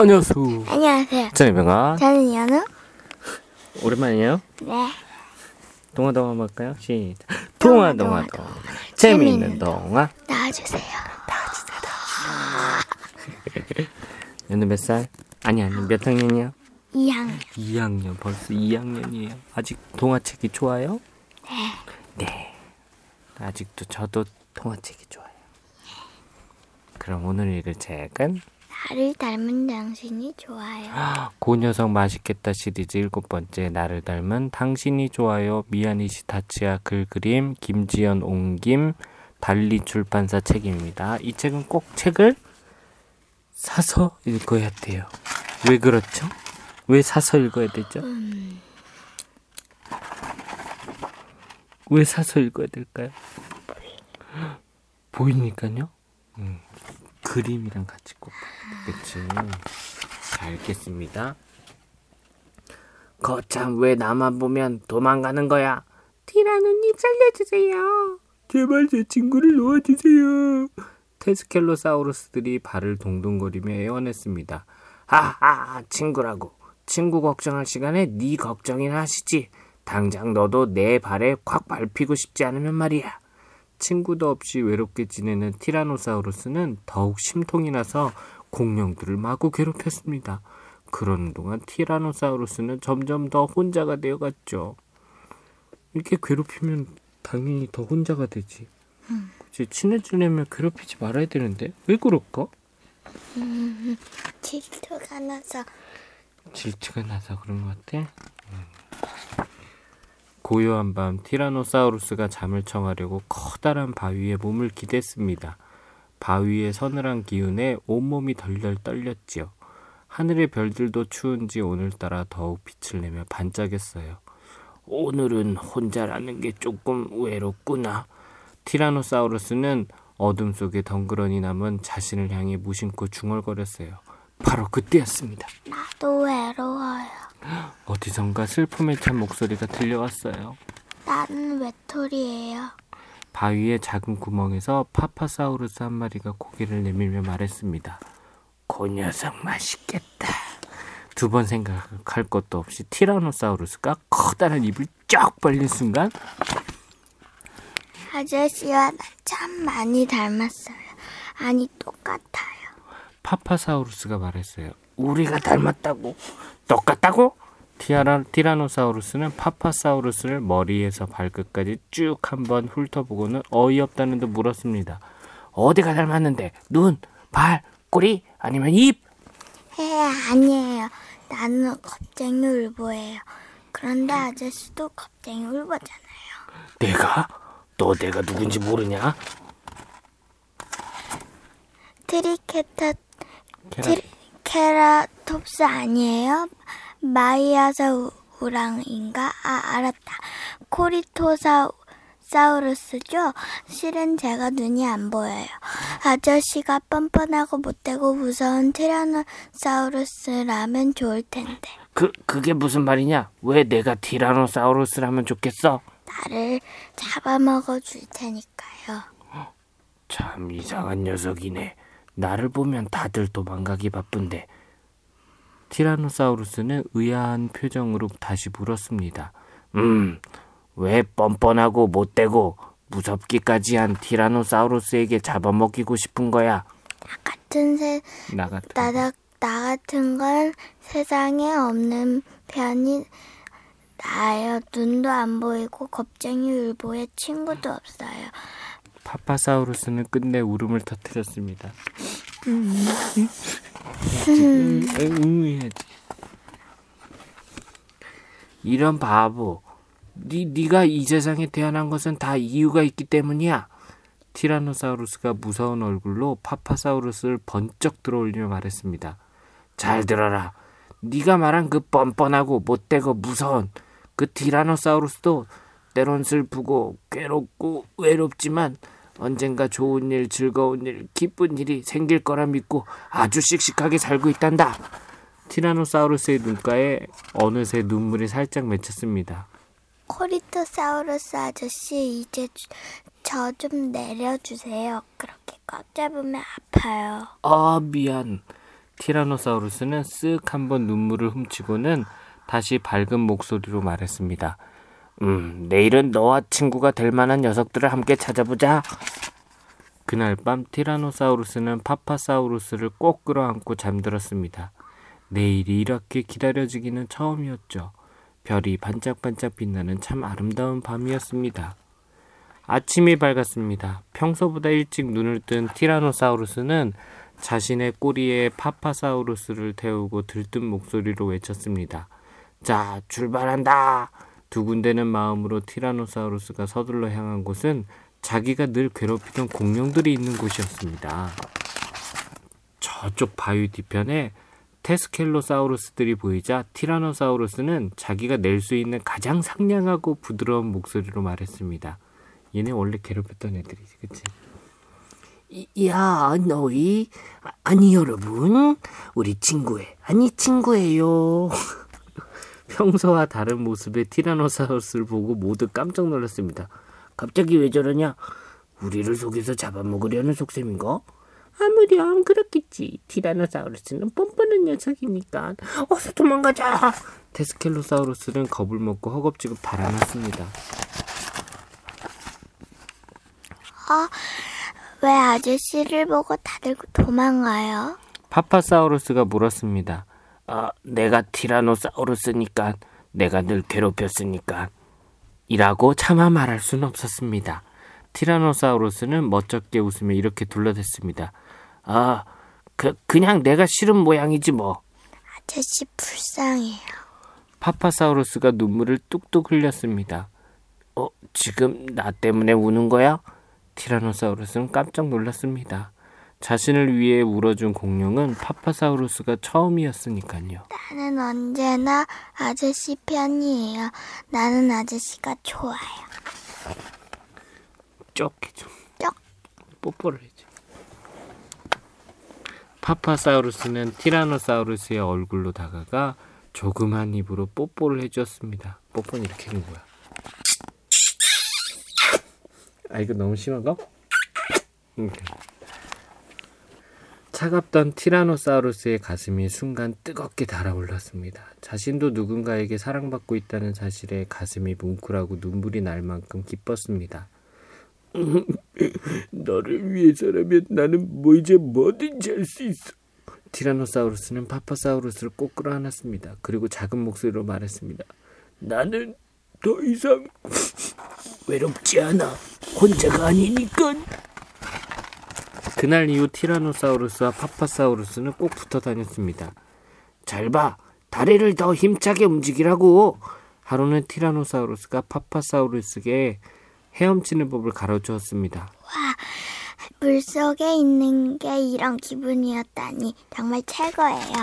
안녕하세요. 안녕하세요. 저는 병아. 저는 연우. 오랜만이에요. 네. 동화 동화 볼까요? 시작. 동화 동화 동화. 재미있는 동화. 나와주세요. 얘는 몇 살? 아니 아니 몇 학년이야? 2학년. 2학년 벌써 2학년이에요. 아직 동화책이 좋아요? 네. 네. 아직도 저도 동화책이 좋아요. 그럼 오늘 읽을 책은 나를 닮은 당신이 좋아요. 고 녀석 맛있겠다 시리즈 일곱 번째 나를 닮은 당신이 좋아요 미야니시 타치야 글 그림 김지연 옹김 달리 출판사 책입니다. 이 책은 꼭 책을 사서 읽어야 돼요. 왜 그렇죠? 왜 사서 읽어야 되죠? 왜 사서 읽어야 될까요? 보이니까요. 음, 그림이랑 같이 꼭 그치. 잘 읽겠습니다. 거참 왜 나만 보면 도망가는 거야? 티라노님 살려주세요. 제발 제 친구를 놓아주세요. 테스켈로사우루스들이 발을 동동거리며 애원했습니다. 하하 친구라고 친구 걱정할 시간에 네 걱정이나 하시지. 당장 너도 내 발에 콱 밟히고 싶지 않으면 말이야. 친구도 없이 외롭게 지내는 티라노사우루스는 더욱 심통이 나서 공룡들을 마구 괴롭혔습니다. 그러는 동안 티라노사우루스는 점점 더 혼자가 되어갔죠. 이렇게 괴롭히면 당연히 더 혼자가 되지. 그치? 친해지려면 괴롭히지 말아야 되는데 왜 그럴까? 질투가 나서 질투가 나서 그런 것 같아. 음. 고요한 밤 티라노사우루스가 잠을 청하려고 커다란 바위에 몸을 기댔습니다. 바위의 서늘한 기운에 온몸이 덜덜 떨렸지요. 하늘의 별들도 추운지 오늘따라 더욱 빛을 내며 반짝였어요. 오늘은 혼자라는 게 조금 외롭구나. 티라노사우루스는 어둠 속에 덩그러니 남은 자신을 향해 무심코 중얼거렸어요. 바로 그때였습니다. 나도 외로워요. 어디선가 슬픔에 찬 목소리가 들려왔어요. 나는 외톨이에요. 바위의 작은 구멍에서 파파사우루스 한 마리가 고개를 내밀며 말했습니다. 그 녀석 맛있겠다. 두 번 생각할 것도 없이 티라노사우루스가 커다란 입을 쫙 벌린 순간 아저씨와 나 참 많이 닮았어요. 아니 똑같아요. 파파사우루스가 말했어요. 우리가 닮았다고? 똑같다고? 티아라, 티라노사우루스는 파파사우루스를 머리에서 발끝까지 쭉 한번 훑어보고는 어이없다는 듯 물었습니다. 어디가 닮았는데? 눈, 발, 꼬리, 아니면 입? 에 아니에요. 나는 겁쟁이 울보예요. 그런데 아저씨도 겁쟁이 울보잖아요. 내가? 너 내가 누군지 모르냐? 트리케타 케라, 트리, 케라톱스 아니에요? 마이아사 우- 우랑인가? 아 알았다. 코리토사 사우루스죠? 실은 제가 눈이 안 보여요. 아저씨가 뻔뻔하고 못되고 무서운 티라노사우루스라면 좋을 텐데 그, 그게 무슨 말이냐? 왜 내가 티라노사우루스라면 좋겠어? 나를 잡아먹어 줄 테니까요. 참 이상한 녀석이네. 나를 보면 다들 도망가기 바쁜데. 티라노사우루스는 의아한 표정으로 다시 물었습니다. 음, 왜 뻔뻔하고 못되고 무섭기까지 한 티라노사우루스에게 잡아먹히고 싶은 거야? 같은 새나 같은. 나, 나 같은 건 세상에 없는 편이 나예요. 눈도 안 보이고 겁쟁이 울보에 친구도 없어요. 파파사우루스는 끝내 울음을 터뜨렸습니다. 음, 음, 음, 해야지. 이런 바보. 니, 니가 이 세상에 태어난 것은 다 이유가 있기 때문이야. 티라노사우루스가 무서운 얼굴로 파파사우루스를 번쩍 들어올리며 말했습니다. 잘 들어라. 네가 말한 그 뻔뻔하고 못되고 무서운 그 티라노사우루스도 때론 슬프고 괴롭고 외롭지만 언젠가 좋은 일, 즐거운 일, 기쁜 일이 생길 거라 믿고 아주 씩씩하게 살고 있단다. 티라노사우루스의 눈가에 어느새 눈물이 살짝 맺혔습니다. 코리토사우루스 아저씨 이제 저 좀 내려주세요. 그렇게 꽉 잡으면 아파요. 아, 미안. 티라노사우루스는 쓱 한번 눈물을 훔치고는 다시 밝은 목소리로 말했습니다. 음, 내일은 너와 친구가 될 만한 녀석들을 함께 찾아보자. 그날 밤 티라노사우루스는 파파사우루스를 꼭 끌어안고 잠들었습니다. 내일이 이렇게 기다려지기는 처음이었죠. 별이 반짝반짝 빛나는 참 아름다운 밤이었습니다. 아침이 밝았습니다. 평소보다 일찍 눈을 뜬 티라노사우루스는 자신의 꼬리에 파파사우루스를 태우고 들뜬 목소리로 외쳤습니다. 자, 출발한다! 두 군데는 마음으로 티라노사우루스가 서둘러 향한 곳은 자기가 늘 괴롭히던 공룡들이 있는 곳이었습니다. 저쪽 바위 뒤편에 테스켈로사우루스들이 보이자 티라노사우루스는 자기가 낼 수 있는 가장 상냥하고 부드러운 목소리로 말했습니다. 얘네 원래 괴롭혔던 애들이지, 그치? 야, 너희? 아니, 여러분. 우리 친구예. 아니, 친구예요. 평소와 다른 모습의 티라노사우루스를 보고 모두 깜짝 놀랐습니다. 갑자기 왜 저러냐? 우리를 속여서 잡아먹으려는 속셈인가? 아무렴 그렇겠지. 티라노사우루스는 뻔뻔한 녀석이니까. 어서 도망가자. 테스켈로사우루스는 겁을 먹고 허겁지겁 달아났습니다. 아, 왜 아저씨를 보고 다들 도망가요? 파파사우루스가 물었습니다. 아, 내가 티라노사우루스니까 내가 늘 괴롭혔으니까 이라고 차마 말할 수는 없었습니다. 티라노사우루스는 멋쩍게 웃으며 이렇게 둘러댔습니다. 아, 그, 그냥 내가 싫은 모양이지 뭐. 아저씨 불쌍해요. 파파사우루스가 눈물을 뚝뚝 흘렸습니다. 어, 지금 나 때문에 우는 거야? 티라노사우루스는 깜짝 놀랐습니다. 자신을 위해 울어준 공룡은 파파사우루스가 처음이었으니까요. 나는 언제나 아저씨 편이에요. 나는 아저씨가 좋아요. 쪽 해줘. 쪽. 뽀뽀를 해줘. 파파사우루스는 티라노사우루스의 얼굴로 다가가 조그만 입으로 뽀뽀를 해주었습니다. 뽀뽀는 이렇게 하는 거야. 아 이거 너무 심한가? 이렇게. 차갑던 티라노사우루스의 가슴이 순간 뜨겁게 달아올랐습니다. 자신도 누군가에게 사랑받고 있다는 사실에 가슴이 뭉클하고 눈물이 날 만큼 기뻤습니다. 너를 위해서라면 나는 뭐 이제 뭐든지 할 수 있어. 티라노사우루스는 파파사우루스를 꼭 끌어안았습니다. 그리고 작은 목소리로 말했습니다. 나는 더 이상 외롭지 않아. 혼자가 아니니까. 그날 이후 티라노사우루스와 파파사우루스는 꼭 붙어 다녔습니다. 잘 봐. 다리를 더 힘차게 움직이라고. 하루는 티라노사우루스가 파파사우루스에게 헤엄치는 법을 가르쳤습니다. 와, 물속에 있는 게 이런 기분이었다니 정말 최고예요.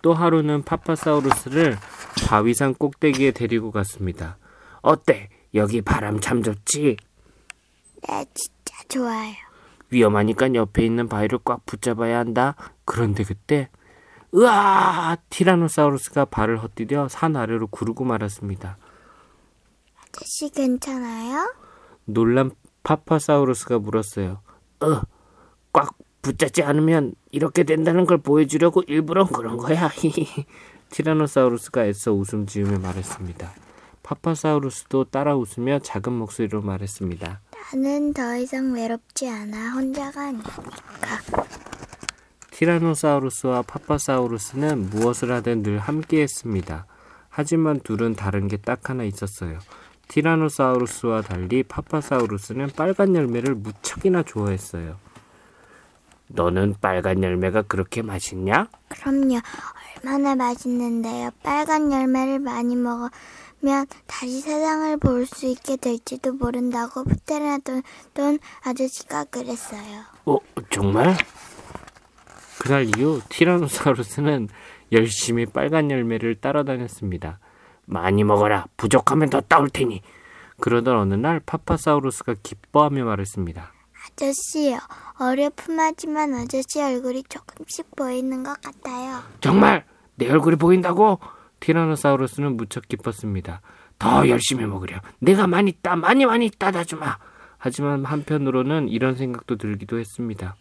또 하루는 파파사우루스를 바위산 꼭대기에 데리고 갔습니다. 어때? 여기 바람 참 좋지? 네, 진짜 좋아요. 위험하니까 옆에 있는 바위를 꽉 붙잡아야 한다. 그런데 그때 으아! 티라노사우루스가 발을 헛디뎌 산 아래로 구르고 말았습니다. 아저씨 괜찮아요? 놀란 파파사우루스가 물었어요. 어, 꽉 붙잡지 않으면 이렇게 된다는 걸 보여주려고 일부러 그런 거야. 티라노사우루스가 애써 웃음 지으며 말했습니다. 파파사우루스도 따라 웃으며 작은 목소리로 말했습니다. 나는 더 이상 외롭지 않아. 혼자가 아니니까. 티라노사우루스와 파파사우루스는 무엇을 하든 늘 함께 했습니다. 하지만 둘은 다른 게 딱 하나 있었어요. 티라노사우루스와 달리 파파사우루스는 빨간 열매를 무척이나 좋아했어요. 너는 빨간 열매가 그렇게 맛있냐? 그럼요. 얼마나 맛있는데요. 빨간 열매를 많이 먹으 면 다시 세상을 볼 수 있게 될지도 모른다고 돈 아저씨가 그랬어요. 어, 정말? 그날 이후 티라노사우루스는 열심히 빨간 열매를 따라다녔습니다. 많이 먹어라. 부족하면 더 따올 테니. 그러던 어느 날 파파사우루스가 기뻐하며 말했습니다. 아저씨요. 어렴풋하지만 아저씨 얼굴이 조금씩 보이는 것 같아요. 정말 내 얼굴이 보인다고? 티라노사우루스는 무척 기뻤습니다. 더 열심히 먹으려. 내가 많이 따, 많이 많이 따다 주마. 하지만 한편으로는 이런 생각도 들기도 했습니다.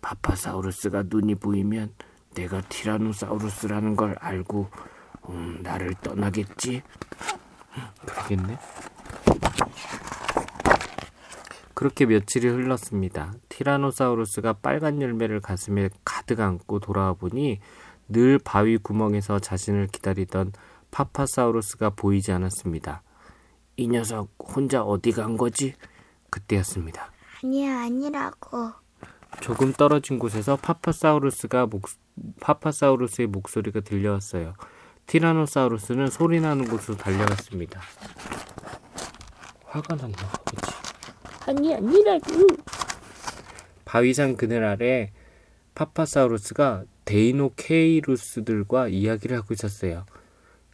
파파사우루스가 눈이 보이면 내가 티라노사우루스라는 걸 알고 음, 나를 떠나겠지. 그러겠네. 그렇게 며칠이 흘렀습니다. 티라노사우루스가 빨간 열매를 가슴에 가득 안고 돌아와 보니 늘 바위 구멍에서 자신을 기다리던 파파사우루스가 보이지 않았습니다. 이 녀석 혼자 어디 간 거지? 그때였습니다. 아니야, 아니라고. 조금 떨어진 곳에서 파파사우루스가 목, 파파사우루스의 목소리가 들려왔어요. 티라노사우루스는 소리 나는 곳으로 달려갔습니다. 화가 났나 보지. 아니 아니라고. 바위산 그늘 아래 파파사우루스가 데이노케이루스들과 이야기를 하고 있었어요.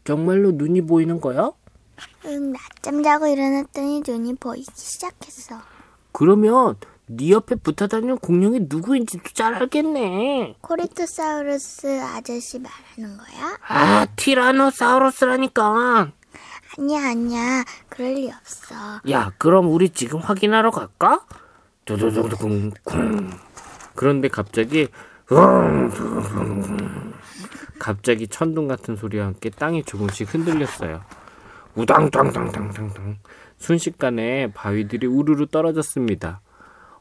정말로 눈이 보이는 거야? 응, 낮잠 자고 일어났더니 눈이 보이기 시작했어. 그러면 네 옆에 붙어 다니는 공룡이 누구인지도 잘 알겠네. 코리토사우루스 아저씨 말하는 거야? 아, 티라노사우루스라니까. 아니야, 아니야. 그럴 리 없어. 야, 그럼 우리 지금 확인하러 갈까? 두두두두쿵 쿵. 그런데 갑자기 갑자기 천둥 같은 소리와 함께 땅이 조금씩 흔들렸어요. 우당탕탕탕탕탕 순식간에 바위들이 우르르 떨어졌습니다.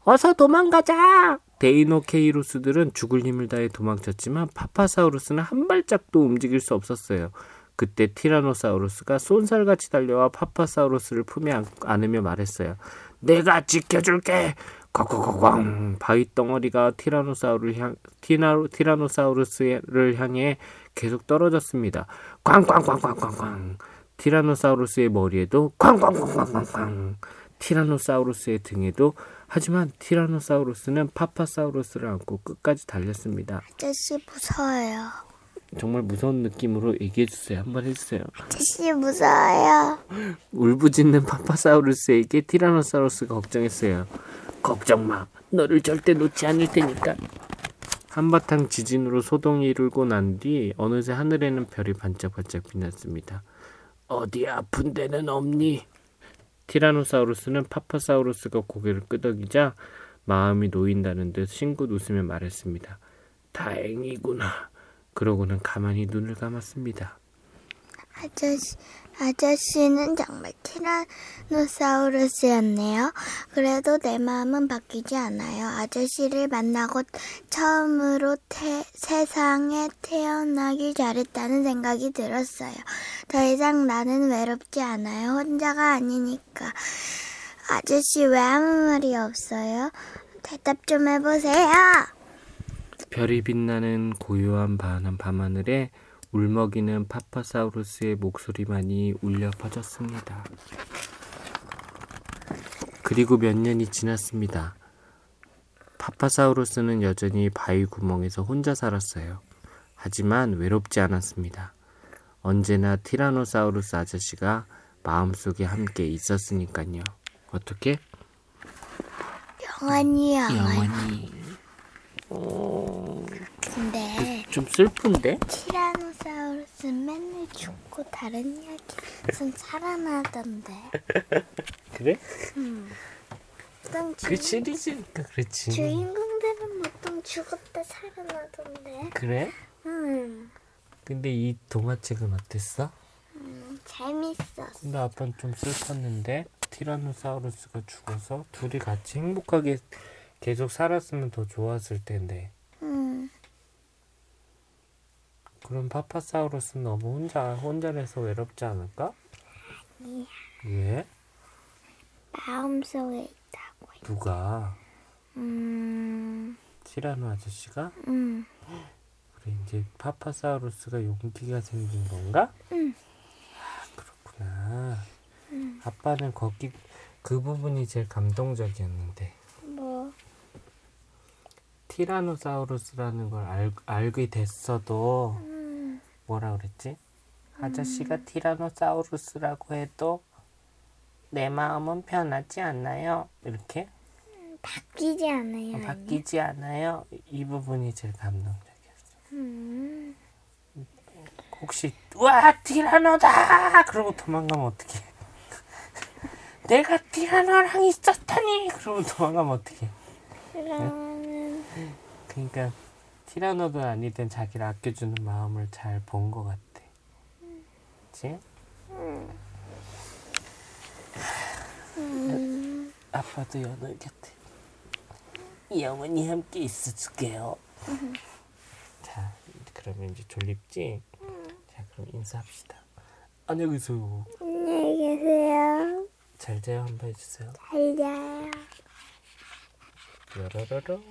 어서 도망가자. 데이노케이루스들은 죽을 힘을 다해 도망쳤지만 파파사우루스는 한 발짝도 움직일 수 없었어요. 그때 티라노사우루스가 쏜살같이 달려와 파파사우루스를 품에 안- 안으며 말했어요. 내가 지켜줄게. 꽝꽝꽝 음, 바위 덩어리가 티라노사우를 향, 티나로, 티라노사우루스를 향해 계속 떨어졌습니다. 꽝꽝꽝꽝꽝꽝 티라노사우루스의 머리에도 꽝꽝꽝꽝꽝꽝 티라노사우루스의 등에도 하지만 티라노사우루스는 파파사우루스를 안고 끝까지 달렸습니다. 아저씨 무서워요. 정말 무서운 느낌으로 얘기해 주세요. 한번 해주세요. 아저씨 무서워요. 울부짖는 파파사우루스에게 티라노사우루스가 걱정했어요. 걱정 마. 너를 절대 놓지 않을 테니까. 한바탕 지진으로 소동이 일고 난 뒤 어느새 하늘에는 별이 반짝반짝 빛났습니다. 어디 아픈 데는 없니? 티라노사우루스는 파파사우루스가 고개를 끄덕이자 마음이 놓인다는 듯 싱긋 웃으며 말했습니다. 다행이구나. 그러고는 가만히 눈을 감았습니다. 아저씨, 아저씨는 정말 티라노사우루스였네요. 그래도 내 마음은 바뀌지 않아요. 아저씨를 만나고 처음으로 태- 세상에 태어나길 잘했다는 생각이 들었어요. 더 이상 나는 외롭지 않아요. 혼자가 아니니까. 아저씨 왜 아무 말이 없어요? 대답 좀 해보세요. 별이 빛나는 고요한 밤- 밤하늘에 울먹이는 파파사우루스의 목소리만이 울려 퍼졌습니다. 그리고 몇 년이 지났습니다. 파파사우루스는 여전히 바위 구멍에서 혼자 살았어요. 하지만 외롭지 않았습니다. 언제나 티라노사우루스 아저씨가 마음속에 함께 있었으니까요. 어떻게? 영원히 영원히. 영원히. 근데 좀 슬픈데? 티라 노사우루스 맨날 죽고 다른 이야기는 살아나던데. 그래? 보통 주, 그 시리즈니까 그렇지. 주인공들은 보통 죽었다 살아나던데. 그래? 음, 근데 이 동화책은 어땠어? 재밌었어. 근데 아빠는 좀 슬펐는데 티라노사우루스가 죽어서 둘이 같이 행복하게 계속 살았으면 더 좋았을 텐데 음, 그럼 파파사우루스는 너무 혼자 혼자라서 외롭지 않을까? 왜? 마음속에 있다고. 누가? 음, 티라노 아저씨가? 음, 그래 이제 파파사우루스가 용기가 생긴 건가? 응. 아, 그렇구나. 아빠는 거기 그 부분이 제일 감동적이었는데 뭐, 티라노사우루스라는 걸 알, 알게 됐어도 음, 뭐라 그랬지? 아저씨가 티라노사우루스라고 해도 내 마음은 변하지 않나요? 이렇게 바뀌지 않아요. 바뀌지 않아요. 이 부분이 제일 감동적이었어. 음, 혹시 와 티라노다 그러고 도망가면 어떡해? 내가 티라노랑 있었다니 그러고 도망가면 어떡해? 그러면은 그러니까 티라노든 아니든 자기를 아껴주는 마음을 잘 본 것 같아. 그치? 아빠도 연우 곁에 영원히 함께 있어줄게요. 자, 그러면 이제 졸립지? 자, 그럼 인사합시다. 안녕히 계세요. 안녕히 계세요. 잘 자요 한번 해주세요. 잘 자요. 뾰로로로.